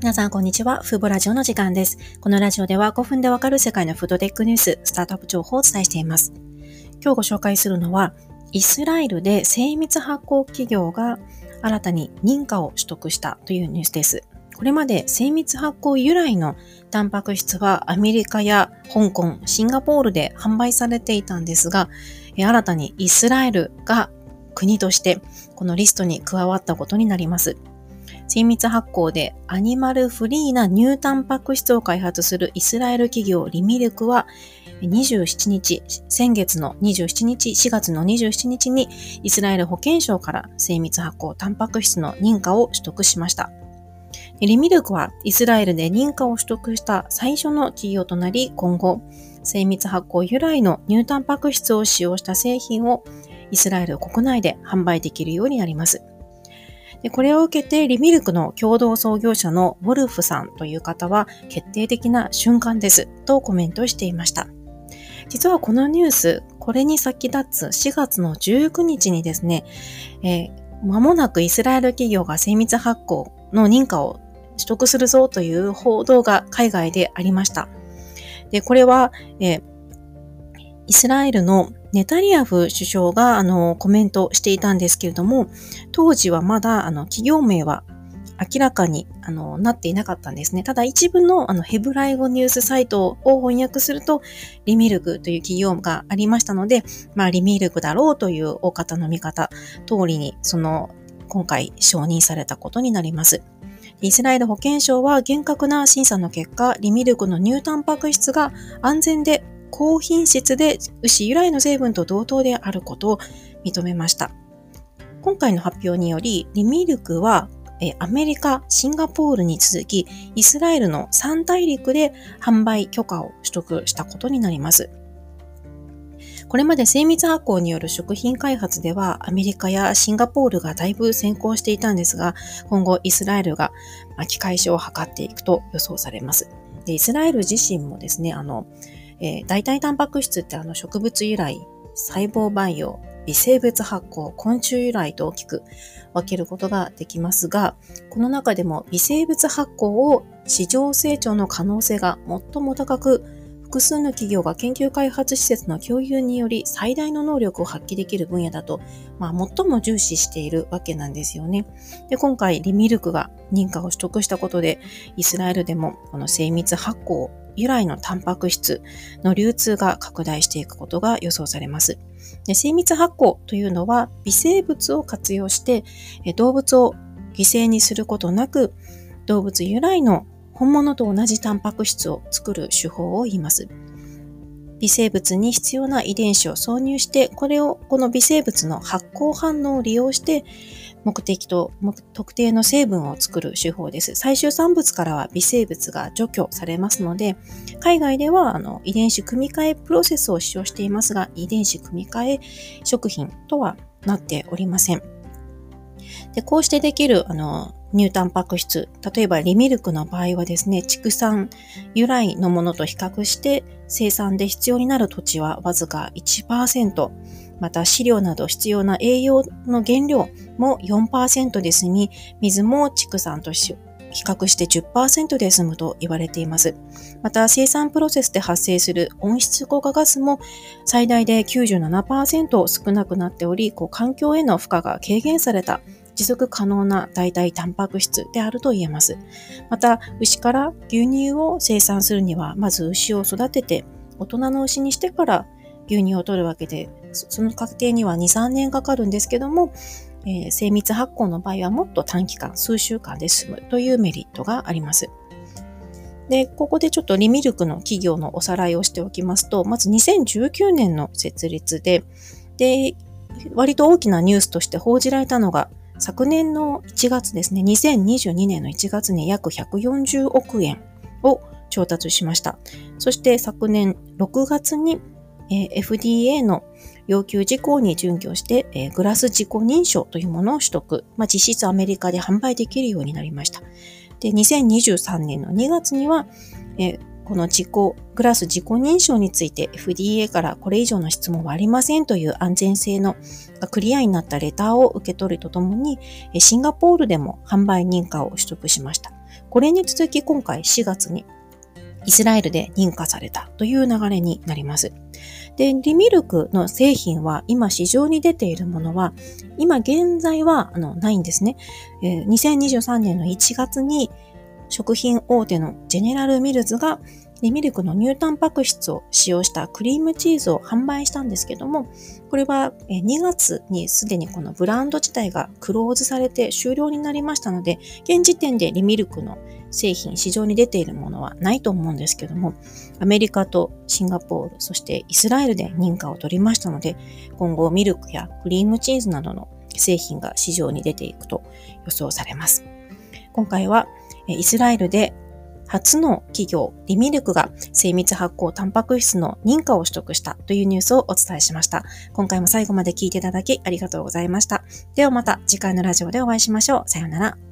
皆さん、こんにちは。フーボラジオの時間です。このラジオでは5分でわかる世界のフードテックニュース、スタートアップ情報をお伝えしています。今日ご紹介するのは、イスラエルで精密発酵企業が新たに認可を取得したというニュースです。これまで精密発酵由来のタンパク質はアメリカや香港、シンガポールで販売されていたんですが、新たにイスラエルが国としてこのリストに加わったことになります。精密発酵でアニマルフリーな乳タンパク質を開発するイスラエル企業リミルクは27日、先月の27日、4月の27日にイスラエル保健省から精密発酵タンパク質の認可を取得しました。リミルクはイスラエルで認可を取得した最初の企業となり、今後、精密発酵由来の乳タンパク質を使用した製品をイスラエル国内で販売できるようになります。でこれを受けてリミルクの共同創業者のウォルフさんという方は決定的な瞬間ですとコメントしていました。実はこのニュース、これに先立つ4月の19日にですね、えー、間もなくイスラエル企業が精密発行の認可を取得するぞという報道が海外でありました。で、これは、えー、イスラエルのネタリアフ首相があのコメントしていたんですけれども、当時はまだあの企業名は明らかにあのなっていなかったんですね。ただ一部のあのヘブライ語ニュースサイトを翻訳すると、リミルクという企業がありましたので、まあリミルクだろうという大方の見方通りに、その今回承認されたことになります。イスラエル保健省は厳格な審査の結果、リミルクの乳タンパク質が安全で高品質で牛由来の成分と同等であることを認めました。今回の発表により、リミルクはアメリカ、シンガポールに続き、イスラエルの3大陸で販売許可を取得したことになります。これまで精密発酵による食品開発ではアメリカやシンガポールがだいぶ先行していたんですが、今後イスラエルが巻き返しを図っていくと予想されます。でイスラエル自身もですね、あの、えー、代替タンパク質ってあの植物由来、細胞培養、微生物発酵、昆虫由来と大きく分けることができますが、この中でも微生物発酵を市場成長の可能性が最も高く、複数の企業が研究開発施設の共有により最大の能力を発揮できる分野だと、まあ、最も重視しているわけなんですよね。で、今回リミルクが認可を取得したことで、イスラエルでもこの精密発酵由来のタンパク質の流通が拡大していくことが予想されます。で精密発酵というのは微生物を活用して動物を犠牲にすることなく動物由来の本物と同じタンパク質を作る手法を言います。微生物に必要な遺伝子を挿入して、これを、この微生物の発酵反応を利用して、目的と特定の成分を作る手法です。最終産物からは微生物が除去されますので、海外ではあの遺伝子組み換えプロセスを使用していますが、遺伝子組み換え食品とはなっておりません。でこうしてできるあの乳タンパク質、例えばリミルクの場合はですね、畜産由来のものと比較して生産で必要になる土地はわずか1%、また飼料など必要な栄養の原料も4%で済み、水も畜産と比較して10%で済むと言われています。また生産プロセスで発生する温室効果ガスも最大で97%少なくなっており、こう環境への負荷が軽減された持続可能な代替タンパク質であると言えます。また、牛から牛乳を生産するには、まず牛を育てて、大人の牛にしてから牛乳を取るわけで、その過程には2、3年かかるんですけども、えー、精密発酵の場合はもっと短期間、数週間で済むというメリットがあります。で、ここでちょっとリミルクの企業のおさらいをしておきますと、まず2019年の設立で、で、割と大きなニュースとして報じられたのが、昨年の1月ですね、2022年の1月に約140億円を調達しました。そして昨年6月に、えー、FDA の要求事項に準拠して、えー、グラス自己認証というものを取得、まあ、実質アメリカで販売できるようになりました。で、2023年の2月には、えーこの自己、グラス自己認証について FDA からこれ以上の質問はありませんという安全性のクリアになったレターを受け取るとともに、シンガポールでも販売認可を取得しました。これに続き今回4月にイスラエルで認可されたという流れになります。で、リミルクの製品は今市場に出ているものは、今現在はあのないんですね、えー。2023年の1月に食品大手のジェネラルミルズがミルクの乳タンパク質を使用したクリームチーズを販売したんですけども、これは2月にすでにこのブランド自体がクローズされて終了になりましたので、現時点でリミルクの製品、市場に出ているものはないと思うんですけども、アメリカとシンガポール、そしてイスラエルで認可を取りましたので、今後ミルクやクリームチーズなどの製品が市場に出ていくと予想されます。今回はイスラエルで初の企業、リミルクが精密発酵タンパク質の認可を取得したというニュースをお伝えしました。今回も最後まで聞いていただきありがとうございました。ではまた次回のラジオでお会いしましょう。さようなら。